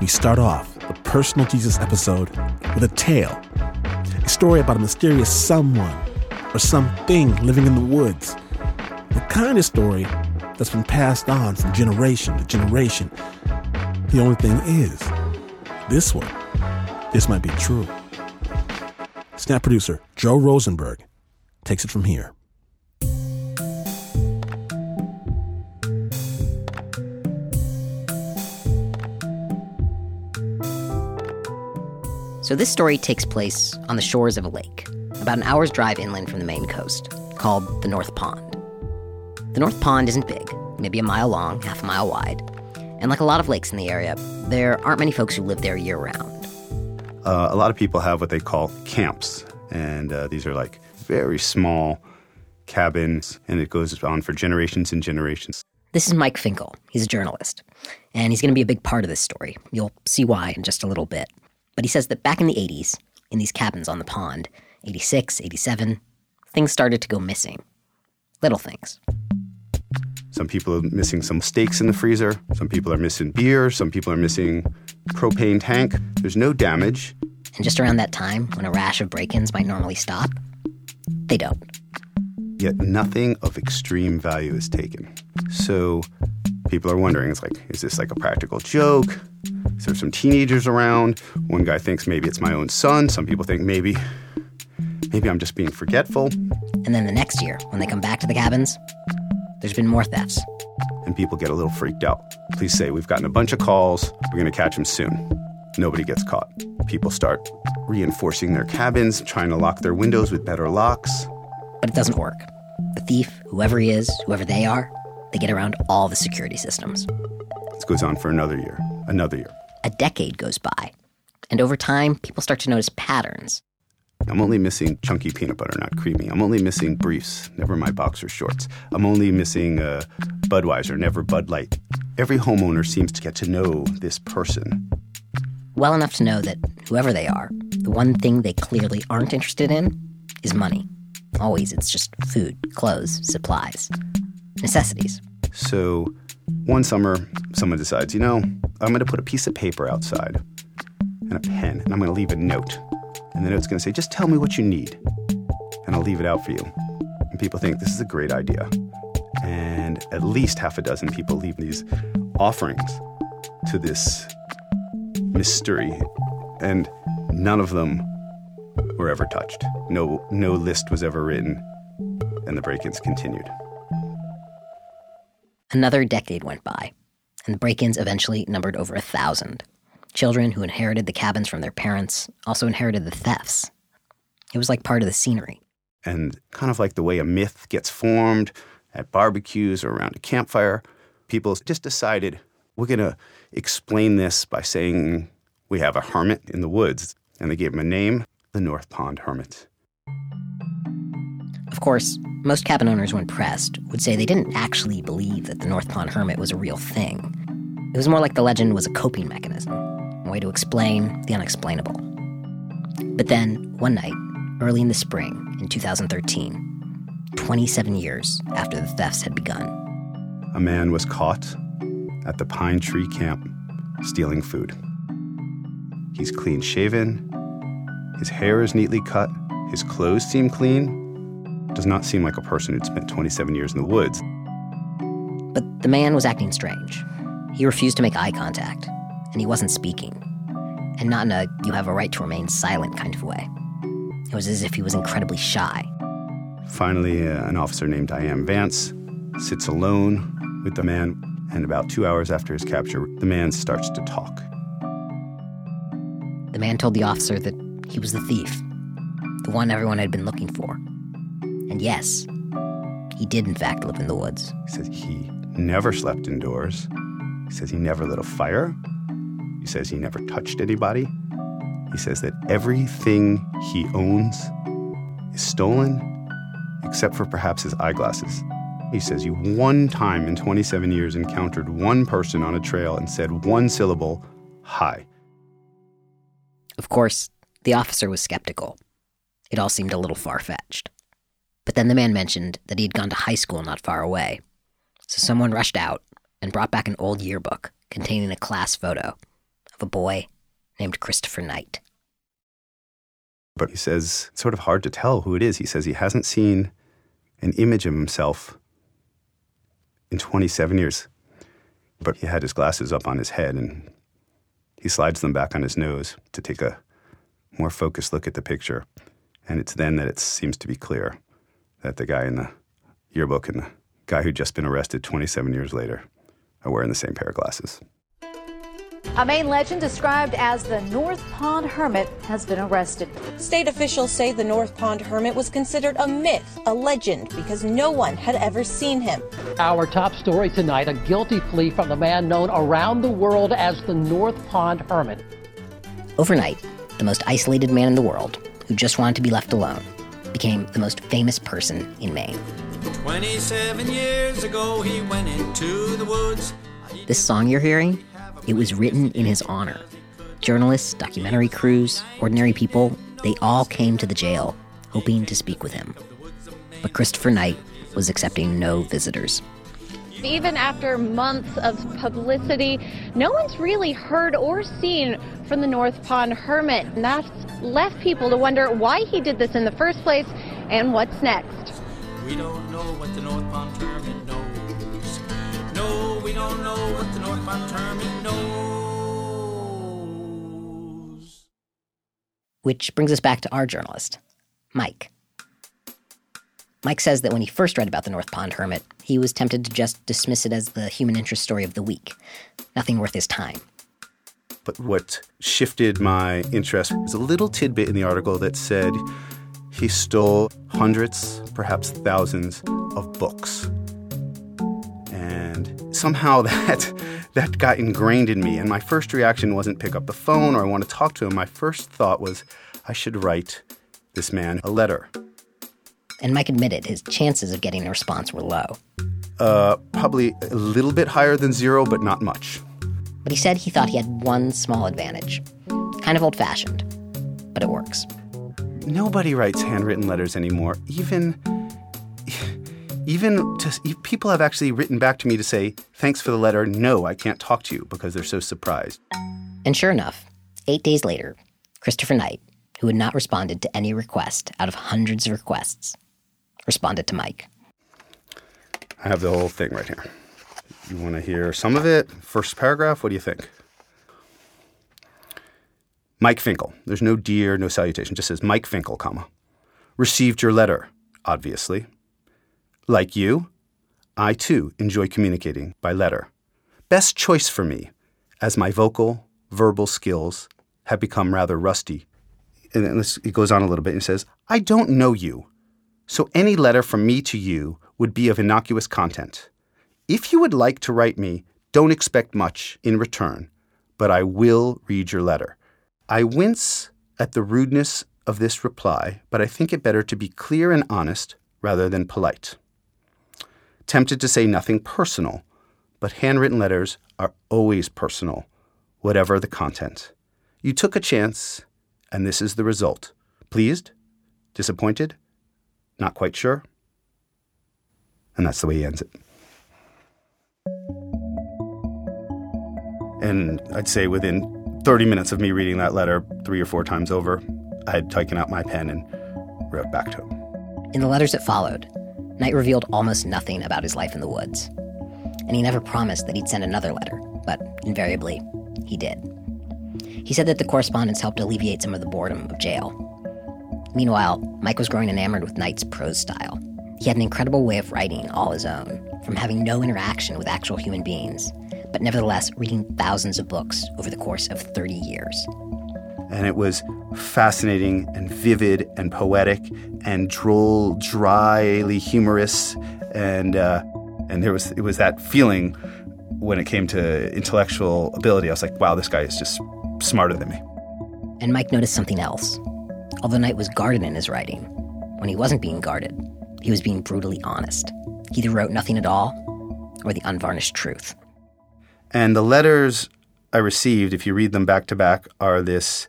we start off the Personal Jesus episode with a tale, a story about a mysterious someone or something living in the woods. The kind of story that's been passed on from generation to generation. The only thing is, this one, this might be true. Snap producer Joe Rosenberg takes it from here. So, this story takes place on the shores of a lake, about an hour's drive inland from the Maine coast, called the North Pond. The North Pond isn't big, maybe a mile long, half a mile wide. And like a lot of lakes in the area, there aren't many folks who live there year round. Uh, a lot of people have what they call camps, and uh, these are like very small cabins, and it goes on for generations and generations. This is Mike Finkel. He's a journalist, and he's going to be a big part of this story. You'll see why in just a little bit. But he says that back in the 80s, in these cabins on the pond, 86, 87, things started to go missing. Little things. Some people are missing some steaks in the freezer. Some people are missing beer. Some people are missing propane tank. There's no damage. And just around that time, when a rash of break ins might normally stop, they don't. Yet nothing of extreme value is taken. So people are wondering, it's like, is this like a practical joke? Is there some teenagers around? One guy thinks maybe it's my own son. Some people think maybe, maybe I'm just being forgetful. And then the next year, when they come back to the cabins, there's been more thefts. And people get a little freaked out. Police say, We've gotten a bunch of calls. We're going to catch them soon. Nobody gets caught. People start reinforcing their cabins, trying to lock their windows with better locks. But it doesn't work. The thief, whoever he is, whoever they are, they get around all the security systems. This goes on for another year, another year. A decade goes by. And over time, people start to notice patterns. I'm only missing chunky peanut butter, not creamy. I'm only missing briefs, never my boxer shorts. I'm only missing uh, Budweiser, never Bud Light. Every homeowner seems to get to know this person. Well enough to know that whoever they are, the one thing they clearly aren't interested in is money. Always, it's just food, clothes, supplies, necessities. So one summer, someone decides, you know, I'm going to put a piece of paper outside and a pen, and I'm going to leave a note. And the note's going to say, just tell me what you need, and I'll leave it out for you. And people think this is a great idea. And at least half a dozen people leave these offerings to this mystery, and none of them were ever touched. No, no list was ever written, and the break ins continued. Another decade went by, and the break ins eventually numbered over a thousand. Children who inherited the cabins from their parents also inherited the thefts. It was like part of the scenery. And kind of like the way a myth gets formed at barbecues or around a campfire, people just decided we're going to explain this by saying we have a hermit in the woods. And they gave him a name the North Pond Hermit. Of course, most cabin owners, when pressed, would say they didn't actually believe that the North Pond Hermit was a real thing. It was more like the legend was a coping mechanism, a way to explain the unexplainable. But then, one night, early in the spring in 2013, 27 years after the thefts had begun, a man was caught at the Pine Tree Camp stealing food. He's clean shaven, his hair is neatly cut, his clothes seem clean, does not seem like a person who'd spent 27 years in the woods. But the man was acting strange. He refused to make eye contact, and he wasn't speaking. And not in a you have a right to remain silent kind of way. It was as if he was incredibly shy. Finally, uh, an officer named Diane Vance sits alone with the man, and about two hours after his capture, the man starts to talk. The man told the officer that he was the thief, the one everyone had been looking for. And yes, he did in fact live in the woods. He says he never slept indoors. He says he never lit a fire. He says he never touched anybody. He says that everything he owns is stolen, except for perhaps his eyeglasses. He says he one time in 27 years encountered one person on a trail and said one syllable, hi. Of course, the officer was skeptical. It all seemed a little far fetched. But then the man mentioned that he had gone to high school not far away. So someone rushed out and brought back an old yearbook containing a class photo of a boy named Christopher Knight. But he says it's sort of hard to tell who it is. He says he hasn't seen an image of himself in 27 years. But he had his glasses up on his head and he slides them back on his nose to take a more focused look at the picture. And it's then that it seems to be clear that the guy in the yearbook and the guy who'd just been arrested 27 years later are wearing the same pair of glasses. A Maine legend described as the North Pond Hermit has been arrested. State officials say the North Pond Hermit was considered a myth, a legend, because no one had ever seen him. Our top story tonight a guilty plea from the man known around the world as the North Pond Hermit. Overnight, the most isolated man in the world, who just wanted to be left alone, became the most famous person in Maine. 27 years ago, he went into the woods. This song you're hearing, it was written in his honor. Journalists, documentary crews, ordinary people, they all came to the jail hoping to speak with him. But Christopher Knight was accepting no visitors. Even after months of publicity, no one's really heard or seen from the North Pond Hermit. And that's left people to wonder why he did this in the first place and what's next. We don't know what the North Pond Hermit knows. No, we don't know what the North Pond Hermit knows. Which brings us back to our journalist, Mike. Mike says that when he first read about the North Pond Hermit, he was tempted to just dismiss it as the human interest story of the week. Nothing worth his time. But what shifted my interest was a little tidbit in the article that said he stole hundreds, perhaps thousands, of books. And somehow that that got ingrained in me. And my first reaction wasn't pick up the phone or I want to talk to him. My first thought was I should write this man a letter. And Mike admitted his chances of getting a response were low. Uh, probably a little bit higher than zero, but not much. But he said he thought he had one small advantage. Kind of old fashioned, but it works. Nobody writes handwritten letters anymore. Even even to, people have actually written back to me to say, thanks for the letter. No, I can't talk to you because they're so surprised. And sure enough, eight days later, Christopher Knight, who had not responded to any request out of hundreds of requests, responded to Mike. I have the whole thing right here. You want to hear some of it? First paragraph, what do you think? Mike Finkel. There's no dear, no salutation. Just says Mike Finkel, comma. Received your letter, obviously. Like you, I too enjoy communicating by letter. Best choice for me, as my vocal, verbal skills have become rather rusty. And it goes on a little bit and says, I don't know you, so any letter from me to you would be of innocuous content. If you would like to write me, don't expect much in return, but I will read your letter. I wince at the rudeness of this reply, but I think it better to be clear and honest rather than polite. Tempted to say nothing personal, but handwritten letters are always personal, whatever the content. You took a chance, and this is the result. Pleased? Disappointed? Not quite sure? And that's the way he ends it. And I'd say within 30 minutes of me reading that letter three or four times over, I had taken out my pen and wrote back to him. In the letters that followed, Knight revealed almost nothing about his life in the woods. And he never promised that he'd send another letter, but invariably, he did. He said that the correspondence helped alleviate some of the boredom of jail. Meanwhile, Mike was growing enamored with Knight's prose style. He had an incredible way of writing all his own, from having no interaction with actual human beings but nevertheless reading thousands of books over the course of 30 years. And it was fascinating and vivid and poetic and droll, dryly humorous, and uh, and there was it was that feeling when it came to intellectual ability. I was like, wow, this guy is just smarter than me. And Mike noticed something else. Although Knight was guarded in his writing, when he wasn't being guarded, he was being brutally honest. He either wrote nothing at all or the unvarnished truth. And the letters I received, if you read them back to back, are this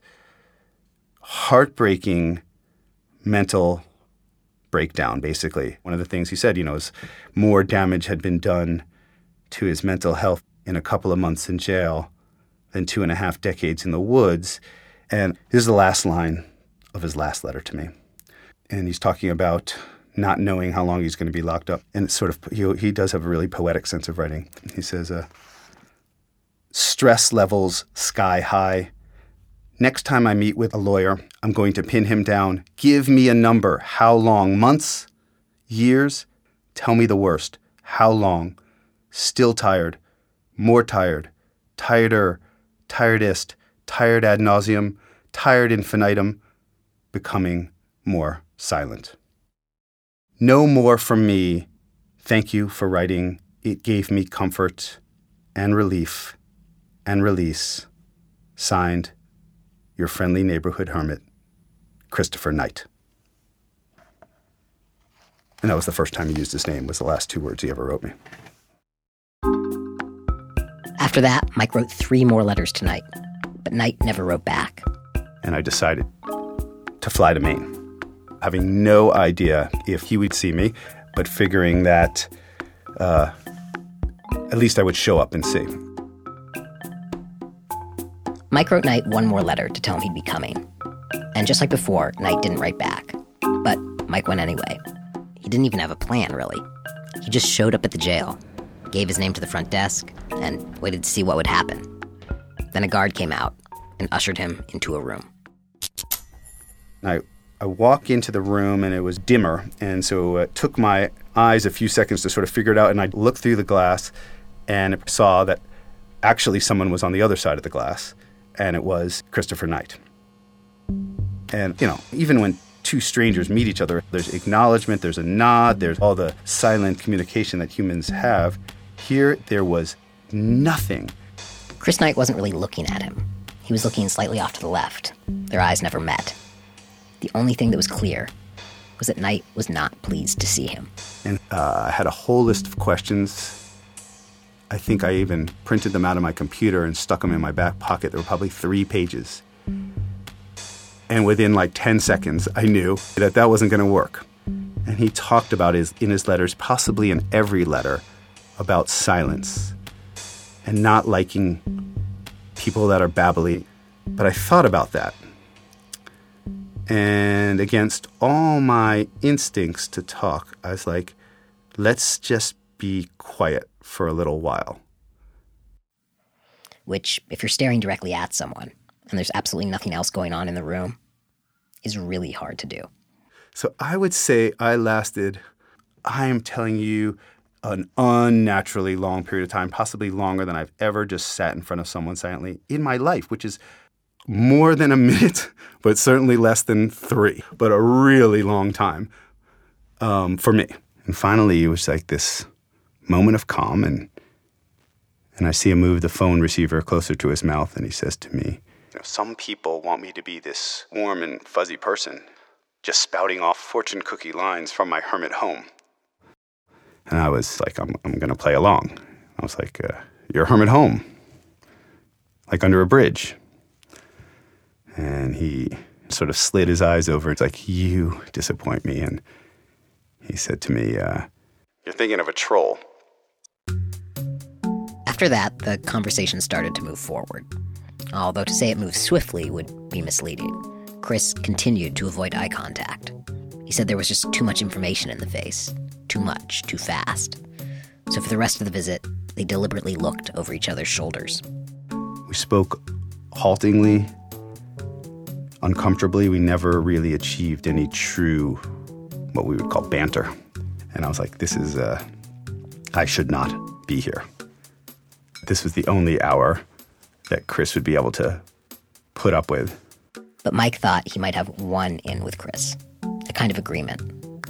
heartbreaking mental breakdown, basically. One of the things he said, you know, is more damage had been done to his mental health in a couple of months in jail than two and a half decades in the woods. And this is the last line of his last letter to me. And he's talking about not knowing how long he's going to be locked up. And it's sort of, he, he does have a really poetic sense of writing. He says, uh, stress levels sky high. Next time I meet with a lawyer, I'm going to pin him down. Give me a number. How long? Months? Years? Tell me the worst. How long? Still tired. More tired. Tireder. Tiredest. Tired ad nauseum. Tired infinitum. Becoming more silent. No more from me. Thank you for writing. It gave me comfort and relief and release. Signed, your friendly neighborhood hermit, Christopher Knight. And that was the first time he used his name, was the last two words he ever wrote me. After that, Mike wrote three more letters to Knight, but Knight never wrote back. And I decided to fly to Maine, having no idea if he would see me, but figuring that uh, at least I would show up and see. Mike wrote Knight one more letter to tell him he'd be coming. And just like before, Knight didn't write back. But Mike went anyway. He didn't even have a plan, really. He just showed up at the jail, gave his name to the front desk, and waited to see what would happen. Then a guard came out and ushered him into a room. I, I walk into the room and it was dimmer, and so it took my eyes a few seconds to sort of figure it out. And I looked through the glass and saw that actually someone was on the other side of the glass, and it was Christopher Knight. And, you know, even when two strangers meet each other, there's acknowledgement, there's a nod, there's all the silent communication that humans have. Here, there was nothing. Chris Knight wasn't really looking at him. He was looking slightly off to the left. Their eyes never met. The only thing that was clear was that Knight was not pleased to see him. And uh, I had a whole list of questions. I think I even printed them out of my computer and stuck them in my back pocket. There were probably three pages. And within like 10 seconds, I knew that that wasn't going to work. And he talked about his, in his letters, possibly in every letter, about silence and not liking people that are babbly. But I thought about that. And against all my instincts to talk, I was like, let's just be quiet for a little while. Which, if you're staring directly at someone and there's absolutely nothing else going on in the room, is really hard to do. So I would say I lasted, I am telling you, an unnaturally long period of time, possibly longer than I've ever just sat in front of someone silently in my life, which is more than a minute, but certainly less than three, but a really long time um, for me. And finally, it was like this moment of calm, and and I see him move the phone receiver closer to his mouth, and he says to me, you know, "Some people want me to be this warm and fuzzy person, just spouting off fortune cookie lines from my hermit home." And I was like, "I'm I'm going to play along." I was like, uh, "Your hermit home, like under a bridge." And he sort of slid his eyes over. It's like, "You disappoint me," and he said to me, uh, You're thinking of a troll. After that, the conversation started to move forward. Although to say it moved swiftly would be misleading. Chris continued to avoid eye contact. He said there was just too much information in the face. Too much, too fast. So for the rest of the visit, they deliberately looked over each other's shoulders. We spoke haltingly, uncomfortably. We never really achieved any true, what we would call banter. And I was like, this is, uh, I should not be here. This was the only hour that Chris would be able to put up with. But Mike thought he might have one in with Chris a kind of agreement,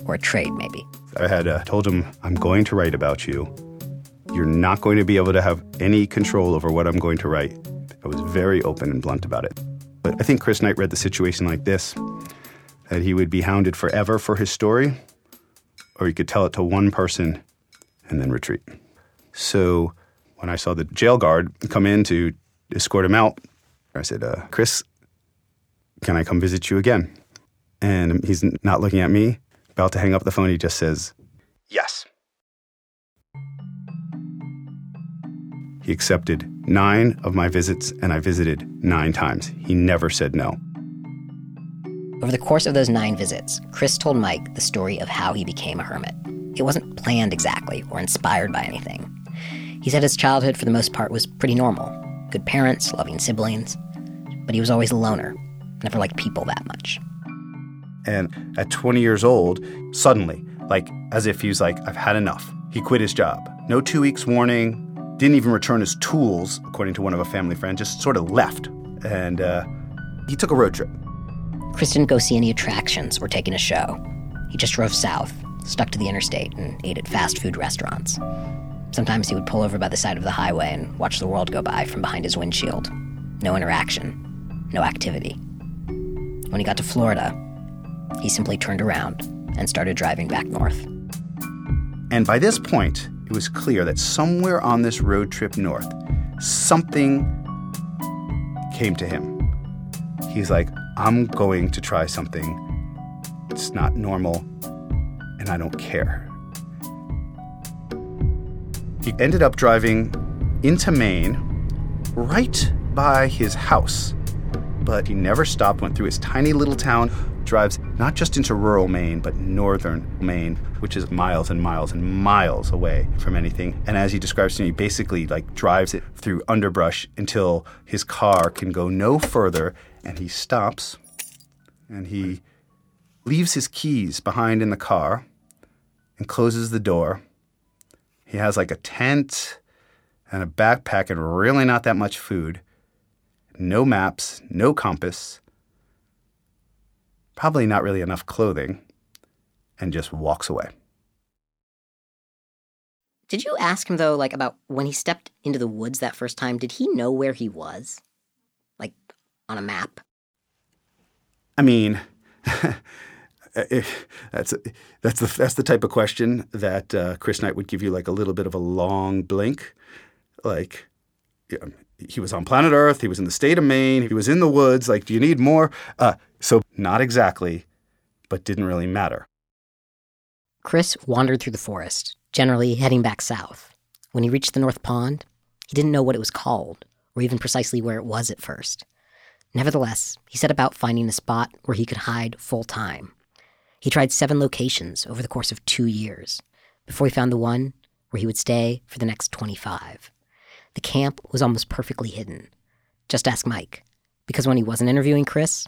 or a trade, maybe. I had uh, told him, I'm going to write about you. You're not going to be able to have any control over what I'm going to write. I was very open and blunt about it. But I think Chris Knight read the situation like this that he would be hounded forever for his story, or he could tell it to one person and then retreat. So when I saw the jail guard come in to escort him out, I said, uh, Chris, can I come visit you again? And he's not looking at me, about to hang up the phone. He just says, He accepted nine of my visits, and I visited nine times. He never said no. Over the course of those nine visits, Chris told Mike the story of how he became a hermit. It wasn't planned exactly or inspired by anything. He said his childhood, for the most part, was pretty normal good parents, loving siblings, but he was always a loner, never liked people that much. And at 20 years old, suddenly, like as if he was like, I've had enough, he quit his job. No two weeks warning, didn't even return his tools, according to one of a family friend, just sort of left. And uh, he took a road trip. Chris didn't go see any attractions or take in a show. He just drove south, stuck to the interstate, and ate at fast food restaurants. Sometimes he would pull over by the side of the highway and watch the world go by from behind his windshield. No interaction, no activity. When he got to Florida, he simply turned around and started driving back north. And by this point, it was clear that somewhere on this road trip north, something came to him. He's like, I'm going to try something. It's not normal, and I don't care. He ended up driving into Maine, right by his house. But he never stopped, went through his tiny little town, drives not just into rural Maine, but northern Maine, which is miles and miles and miles away from anything. And as he describes to me, he basically like drives it through underbrush until his car can go no further and he stops and he leaves his keys behind in the car and closes the door he has like a tent and a backpack and really not that much food. No maps, no compass, probably not really enough clothing, and just walks away. Did you ask him, though, like about when he stepped into the woods that first time? Did he know where he was? Like on a map? I mean, that's that's the that's the type of question that uh, Chris Knight would give you like a little bit of a long blink, like. He was on planet Earth. He was in the state of Maine. He was in the woods. Like, do you need more? Uh, so, not exactly, but didn't really matter. Chris wandered through the forest, generally heading back south. When he reached the North Pond, he didn't know what it was called, or even precisely where it was at first. Nevertheless, he set about finding a spot where he could hide full time. He tried seven locations over the course of two years before he found the one where he would stay for the next 25. The camp was almost perfectly hidden. Just ask Mike, because when he wasn't interviewing Chris,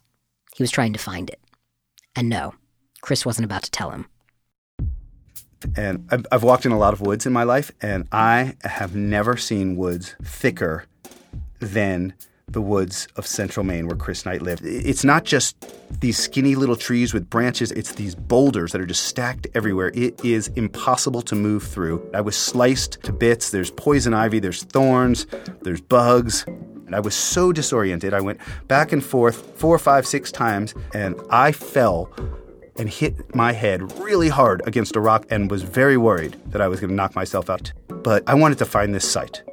he was trying to find it. And no, Chris wasn't about to tell him. And I've walked in a lot of woods in my life, and I have never seen woods thicker than the woods of central Maine where Chris Knight lived. It's not just these skinny little trees with branches, it's these boulders that are just stacked everywhere. It is impossible to move through. I was sliced to bits. There's poison ivy, there's thorns, there's bugs. And I was so disoriented. I went back and forth four, five, six times, and I fell and hit my head really hard against a rock and was very worried that I was going to knock myself out. But I wanted to find this site.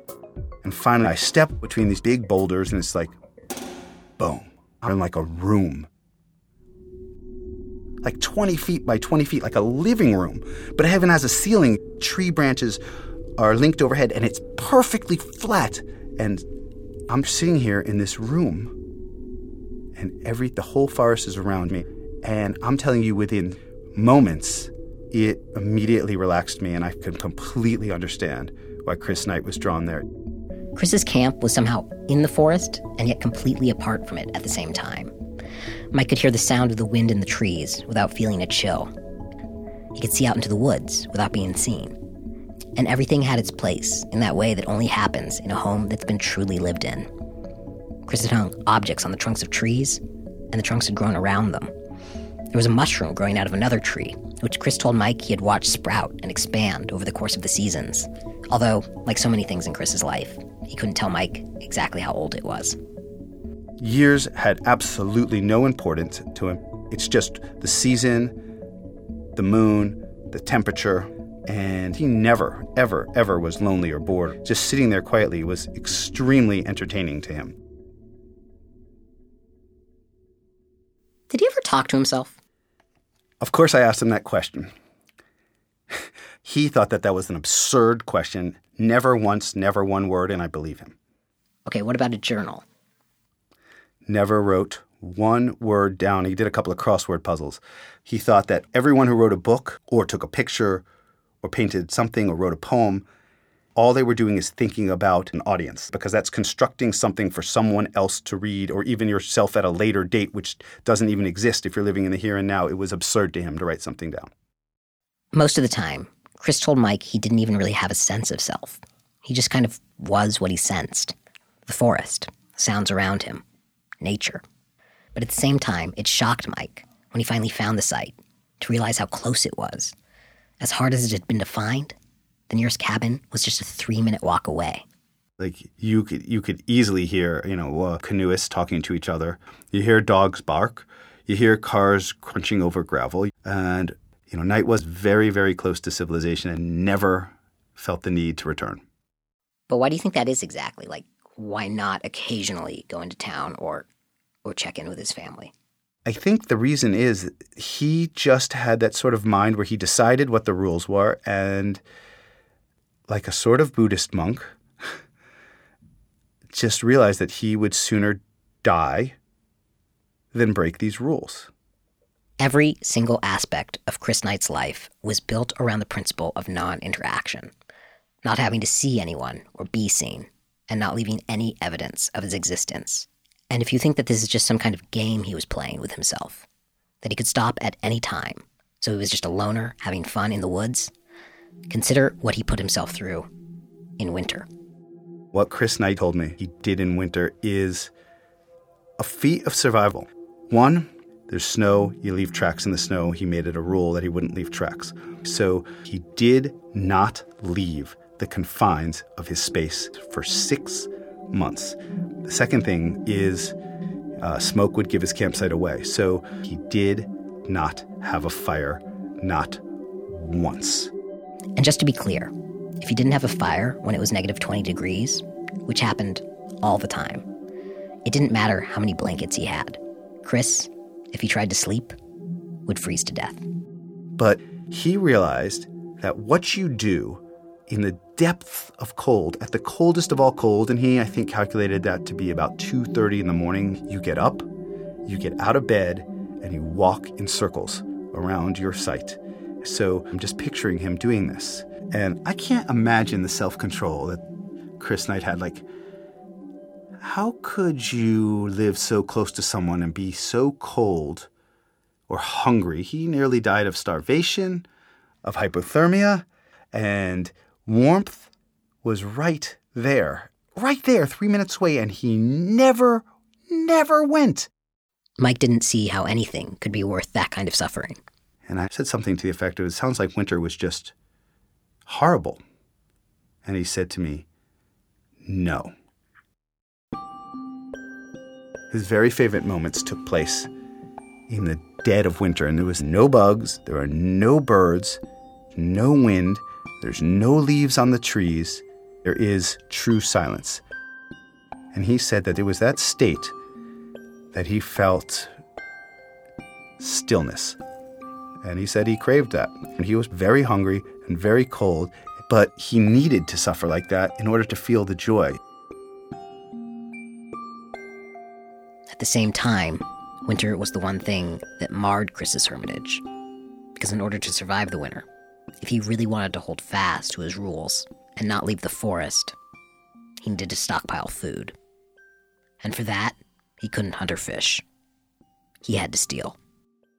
And finally, I step between these big boulders, and it's like, boom. I'm in like a room. Like 20 feet by 20 feet, like a living room. But heaven has a ceiling. Tree branches are linked overhead, and it's perfectly flat. And I'm sitting here in this room, and every the whole forest is around me. And I'm telling you, within moments, it immediately relaxed me, and I can completely understand why Chris Knight was drawn there. Chris's camp was somehow in the forest and yet completely apart from it at the same time. Mike could hear the sound of the wind in the trees without feeling a chill. He could see out into the woods without being seen. And everything had its place in that way that only happens in a home that's been truly lived in. Chris had hung objects on the trunks of trees, and the trunks had grown around them. There was a mushroom growing out of another tree, which Chris told Mike he had watched sprout and expand over the course of the seasons. Although, like so many things in Chris's life, he couldn't tell Mike exactly how old it was. Years had absolutely no importance to him. It's just the season, the moon, the temperature, and he never, ever, ever was lonely or bored. Just sitting there quietly was extremely entertaining to him. Did he ever talk to himself? Of course, I asked him that question. He thought that that was an absurd question. Never once, never one word, and I believe him. Okay, what about a journal? Never wrote one word down. He did a couple of crossword puzzles. He thought that everyone who wrote a book or took a picture or painted something or wrote a poem, all they were doing is thinking about an audience because that's constructing something for someone else to read or even yourself at a later date, which doesn't even exist if you're living in the here and now. It was absurd to him to write something down. Most of the time, Chris told Mike he didn't even really have a sense of self. He just kind of was what he sensed the forest, sounds around him, nature. But at the same time, it shocked Mike when he finally found the site to realize how close it was. As hard as it had been to find, the nearest cabin was just a three minute walk away. Like you could you could easily hear you know uh, canoeists talking to each other. You hear dogs bark. You hear cars crunching over gravel, and you know Knight was very very close to civilization and never felt the need to return. But why do you think that is exactly? Like, why not occasionally go into town or or check in with his family? I think the reason is he just had that sort of mind where he decided what the rules were and like a sort of Buddhist monk just realized that he would sooner die than break these rules. Every single aspect of Chris Knight's life was built around the principle of non interaction, not having to see anyone or be seen, and not leaving any evidence of his existence. And if you think that this is just some kind of game he was playing with himself, that he could stop at any time, so he was just a loner having fun in the woods, consider what he put himself through in winter. What Chris Knight told me he did in winter is a feat of survival. One, there's snow, you leave tracks in the snow. He made it a rule that he wouldn't leave tracks. So he did not leave the confines of his space for six months. The second thing is uh, smoke would give his campsite away. So he did not have a fire, not once. And just to be clear, if he didn't have a fire when it was negative 20 degrees, which happened all the time, it didn't matter how many blankets he had. Chris, if he tried to sleep, would freeze to death. But he realized that what you do in the depth of cold, at the coldest of all cold, and he, I think, calculated that to be about 2.30 in the morning, you get up, you get out of bed, and you walk in circles around your site. So I'm just picturing him doing this. And I can't imagine the self-control that Chris Knight had. Like, how could you live so close to someone and be so cold or hungry? He nearly died of starvation, of hypothermia, and warmth was right there, right there, three minutes away, and he never, never went. Mike didn't see how anything could be worth that kind of suffering. And I said something to the effect of, it sounds like winter was just horrible. And he said to me, no. His very favorite moments took place in the dead of winter, and there was no bugs, there are no birds, no wind, there's no leaves on the trees, there is true silence. And he said that it was that state that he felt stillness. And he said he craved that. And he was very hungry and very cold, but he needed to suffer like that in order to feel the joy. The same time, winter was the one thing that marred Chris's hermitage. Because in order to survive the winter, if he really wanted to hold fast to his rules and not leave the forest, he needed to stockpile food. And for that, he couldn't hunt or fish. He had to steal.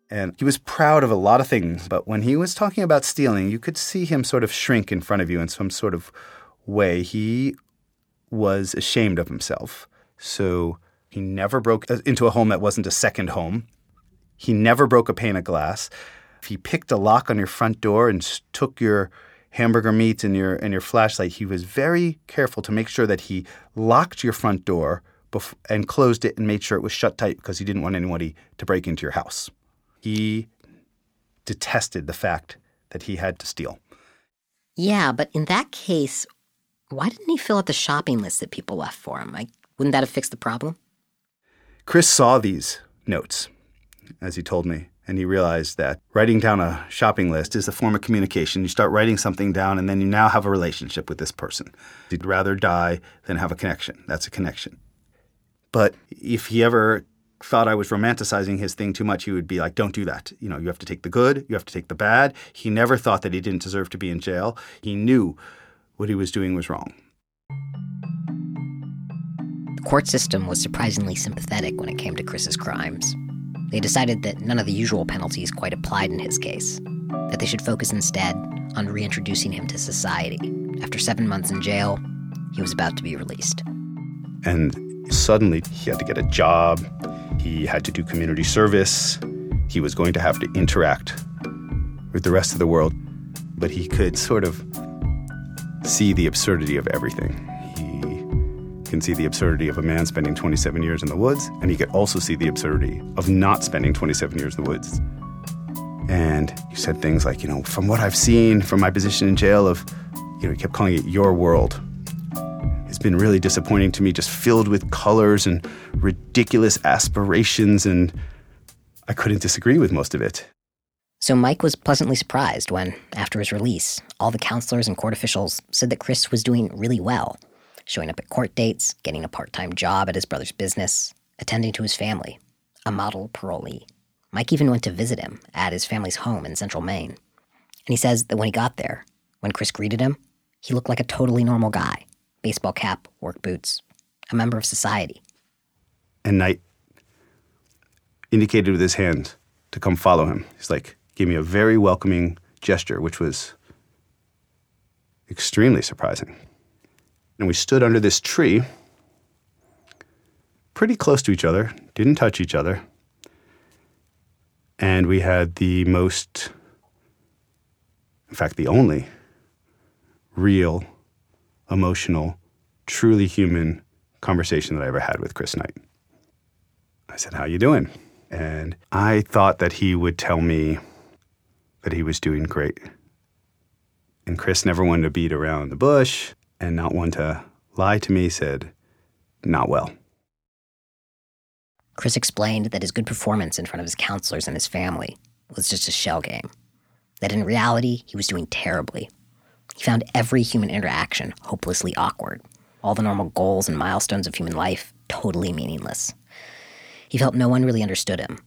And he was proud of a lot of things, but when he was talking about stealing, you could see him sort of shrink in front of you in some sort of way. He was ashamed of himself. So he never broke uh, into a home that wasn't a second home. He never broke a pane of glass. If he picked a lock on your front door and took your hamburger meat and your and your flashlight, he was very careful to make sure that he locked your front door bef- and closed it and made sure it was shut tight because he didn't want anybody to break into your house. He detested the fact that he had to steal. Yeah, but in that case, why didn't he fill out the shopping list that people left for him? Like, wouldn't that have fixed the problem? Chris saw these notes, as he told me, And he realized that writing down a shopping list is a form of communication. You start writing something down, and then you now have a relationship with this person. You'd rather die than have a connection. That's a connection. But if he ever thought I was romanticizing his thing too much, he would be like, don't do that. You know, you have to take the good, you have to take the bad. He never thought that he didn't deserve to be in jail. He knew what he was doing was wrong. Court system was surprisingly sympathetic when it came to Chris's crimes. They decided that none of the usual penalties quite applied in his case, that they should focus instead on reintroducing him to society. After seven months in jail, he was about to be released. And suddenly, he had to get a job, he had to do community service, he was going to have to interact with the rest of the world, but he could sort of see the absurdity of everything can see the absurdity of a man spending 27 years in the woods, and he could also see the absurdity of not spending 27 years in the woods. And you said things like, you know, from what I've seen from my position in jail, of, you know, he kept calling it your world. It's been really disappointing to me, just filled with colors and ridiculous aspirations, and I couldn't disagree with most of it. So Mike was pleasantly surprised when, after his release, all the counselors and court officials said that Chris was doing really well showing up at court dates, getting a part time job at his brother's business, attending to his family, a model parolee. Mike even went to visit him at his family's home in central Maine. And he says that when he got there, when Chris greeted him, he looked like a totally normal guy baseball cap, work boots, a member of society. And Knight indicated with his hand to come follow him. He's like, gave me a very welcoming gesture, which was extremely surprising. And we stood under this tree, pretty close to each other, didn't touch each other. And we had the most, in fact, the only real, emotional, truly human conversation that I ever had with Chris Knight. I said, How you doing? And I thought that he would tell me that he was doing great. And Chris never wanted to beat around the bush and not one to lie to me said, Not well. Chris explained that his good performance in front of his counselors and his family was just a shell game. That in reality, he was doing terribly. He found every human interaction hopelessly awkward, all the normal goals and milestones of human life totally meaningless. He felt no one really understood him,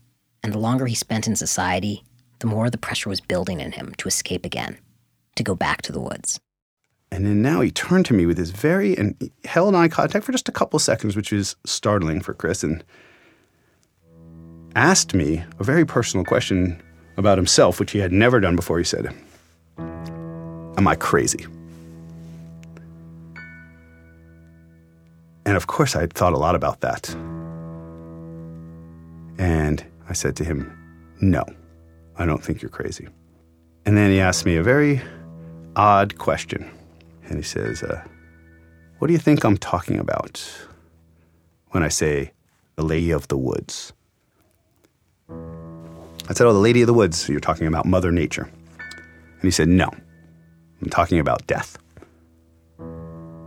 and the longer he spent in society, the more the pressure was building in him to escape again, to go back to the woods. And then now he turned to me with his very, and held eye contact for just a couple seconds, which was startling for Chris, and asked me a very personal question about himself, which he had never done before. He said, Am I crazy? And of course, I had thought a lot about that. And I said to him, No, I don't think you're crazy. And then he asked me a very odd question and he says, uh, What do you think I'm talking about when I say the Lady of the Woods? I said, Oh, the Lady of the Woods, you're talking about Mother Nature. And he said, No, I'm talking about death.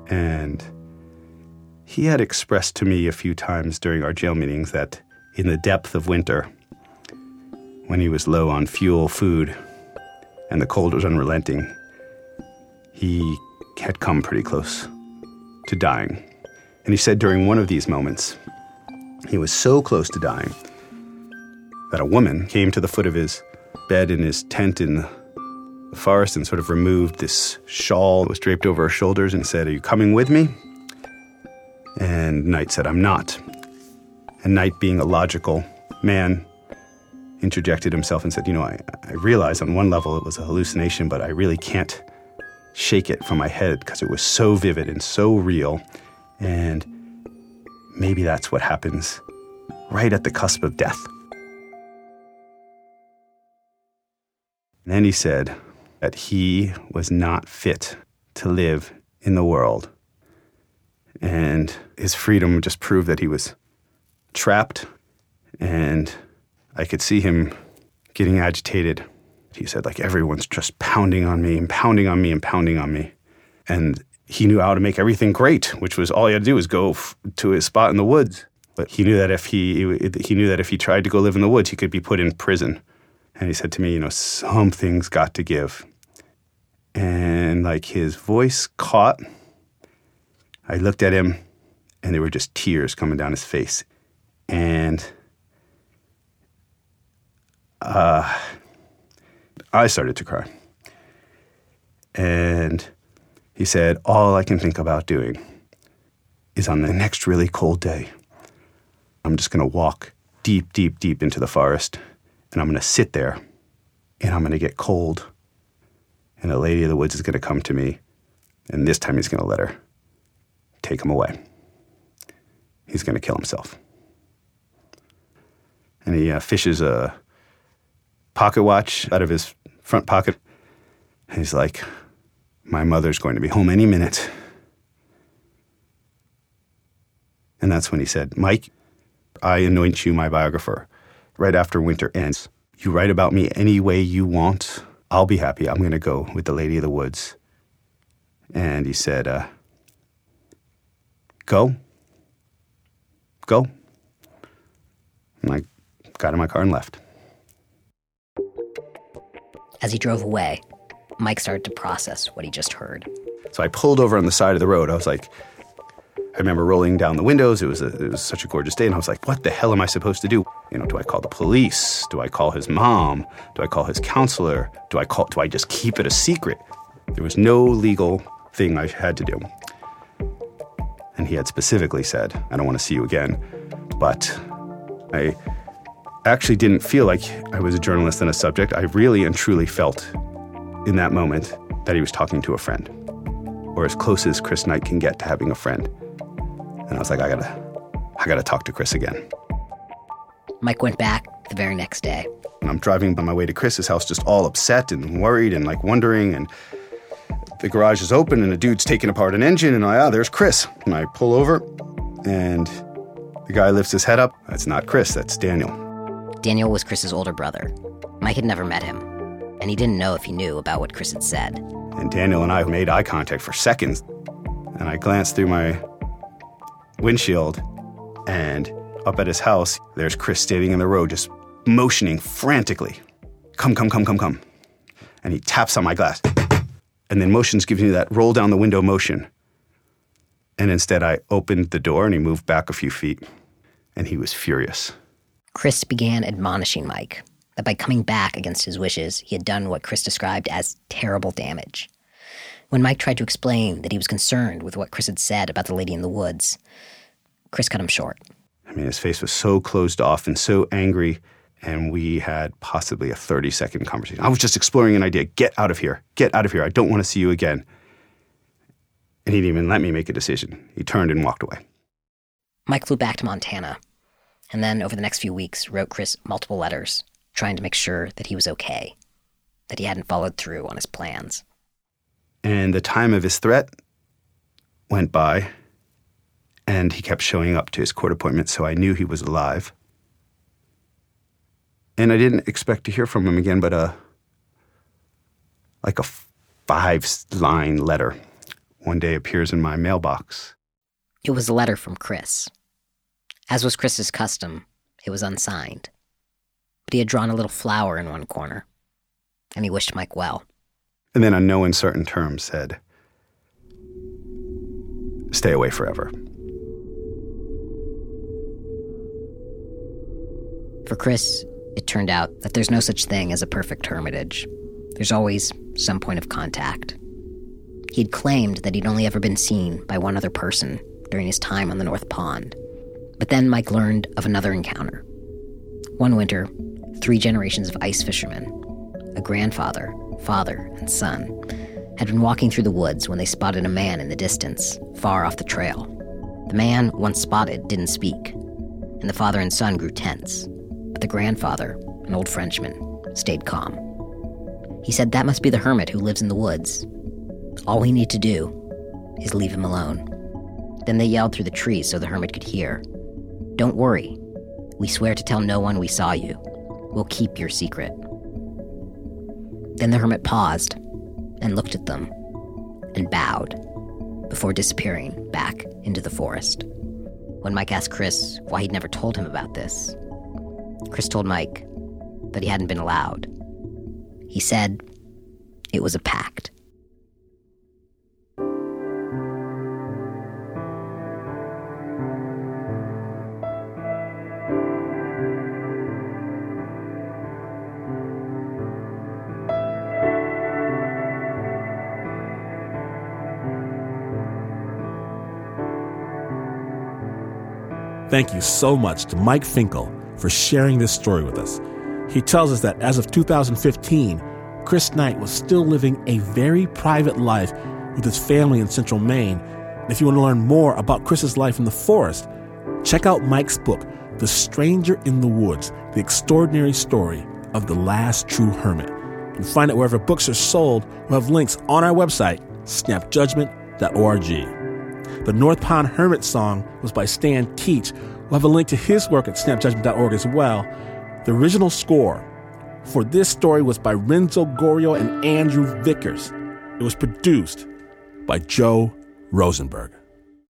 And he had expressed to me a few times during our jail meetings that in the depth of winter, when he was low on fuel, food, and the cold was unrelenting, he had come pretty close to dying. And he said during one of these moments, he was so close to dying that a woman came to the foot of his bed in his tent in the forest and sort of removed this shawl that was draped over her shoulders and said, Are you coming with me? And Knight said, I'm not. And Knight, being a logical man, interjected himself and said, You know, I, I realize on one level it was a hallucination, but I really can't shake it from my head because it was so vivid and so real. And maybe that's what happens right at the cusp of death. And then he said that he was not fit to live in the world. And his freedom just proved that he was trapped. And I could see him getting agitated he said, like, everyone's just pounding on me and pounding on me and pounding on me. And he knew how to make everything great, which was all he had to do was go f- to his spot in the woods. But he knew that if he he knew that if he tried to go live in the woods, he could be put in prison And he said to me, you know, something's got to give. And like his voice caught. I looked at him and there were just tears coming down his face. And uh, I started to cry. And he said, All I can think about doing is on the next really cold day, I'm just going to walk deep, deep, deep into the forest and I'm going to sit there and I'm going to get cold. And the lady of the woods is going to come to me. And this time he's going to let her take him away. He's going to kill himself. And he uh, fishes a pocket watch out of his front pocket. He's like, My mother's going to be home any minute. And that's when he said, Mike, I anoint you my biographer. Right after winter ends, you write about me any way you want. I'll be happy. I'm going to go with the Lady of the Woods. And he said, uh, Go. Go. And I got in my car and left. As he drove away, Mike started to process what he just heard. So I pulled over on the side of the road. I was like, I remember rolling down the windows. It was a, it was such a gorgeous day, and I was like, "What the hell am I supposed to do? You know, do I call the police? Do I call his mom? Do I call his counselor? Do I call? Do I just keep it a secret?" There was no legal thing I had to do, and he had specifically said, "I don't want to see you again." But I actually didn't feel like I was a journalist and a subject. I really and truly felt in that moment that he was talking to a friend, or as close as Chris Knight can get to having a friend. And I was like, I gotta, I gotta talk to Chris again. Mike went back the very next day. And I'm driving on my way to Chris's house, just all upset and worried and like wondering. And the garage is open, and a dude's taking apart an engine. And I, ah, there's Chris. And I pull over, and the guy lifts his head up. That's not Chris, that's Daniel. Daniel was Chris's older brother. Mike had never met him, and he didn't know if he knew about what Chris had said. And Daniel and I made eye contact for seconds. And I glanced through my windshield, and up at his house, there's Chris standing in the road, just motioning frantically. Come, come, come, come, come. And he taps on my glass. And then motions gives me that roll down the window motion. And instead, I opened the door and he moved back a few feet. And he was furious. Chris began admonishing Mike that by coming back against his wishes, he had done what Chris described as terrible damage. When Mike tried to explain that he was concerned with what Chris had said about the lady in the woods, Chris cut him short. I mean, his face was so closed off and so angry, and we had possibly a 30 second conversation. I was just exploring an idea. Get out of here. Get out of here. I don't want to see you again. And he didn't even let me make a decision. He turned and walked away. Mike flew back to Montana, and then over the next few weeks wrote Chris multiple letters, trying to make sure that he was okay, that he hadn't followed through on his plans. And the time of his threat went by, and he kept showing up to his court appointment, so I knew he was alive. And I didn't expect to hear from him again, but a like a five line letter one day appears in my mailbox. It was a letter from Chris. As was Chris's custom, it was unsigned. But he had drawn a little flower in one corner, and he wished Mike well. And then, on no uncertain terms, said, Stay away forever. For Chris, it turned out that there's no such thing as a perfect hermitage. There's always some point of contact. He'd claimed that he'd only ever been seen by one other person during his time on the North Pond. But then Mike learned of another encounter. One winter, three generations of ice fishermen, a grandfather, father, and son, had been walking through the woods when they spotted a man in the distance, far off the trail. The man, once spotted, didn't speak, and the father and son grew tense. But the grandfather, an old Frenchman, stayed calm. He said that must be the hermit who lives in the woods. All we need to do is leave him alone. Then they yelled through the trees so the hermit could hear. Don't worry. We swear to tell no one we saw you. We'll keep your secret. Then the hermit paused and looked at them and bowed before disappearing back into the forest. When Mike asked Chris why he'd never told him about this, Chris told Mike that he hadn't been allowed. He said it was a pact. Thank you so much to Mike Finkel for sharing this story with us. He tells us that as of 2015, Chris Knight was still living a very private life with his family in central Maine. And if you want to learn more about Chris's life in the forest, check out Mike's book, The Stranger in the Woods The Extraordinary Story of the Last True Hermit. You can find it wherever books are sold. We'll have links on our website, snapjudgment.org. The North Pond Hermit song was by Stan Keach. We'll have a link to his work at snapjudgment.org as well. The original score for this story was by Renzo Gorrio and Andrew Vickers. It was produced by Joe Rosenberg.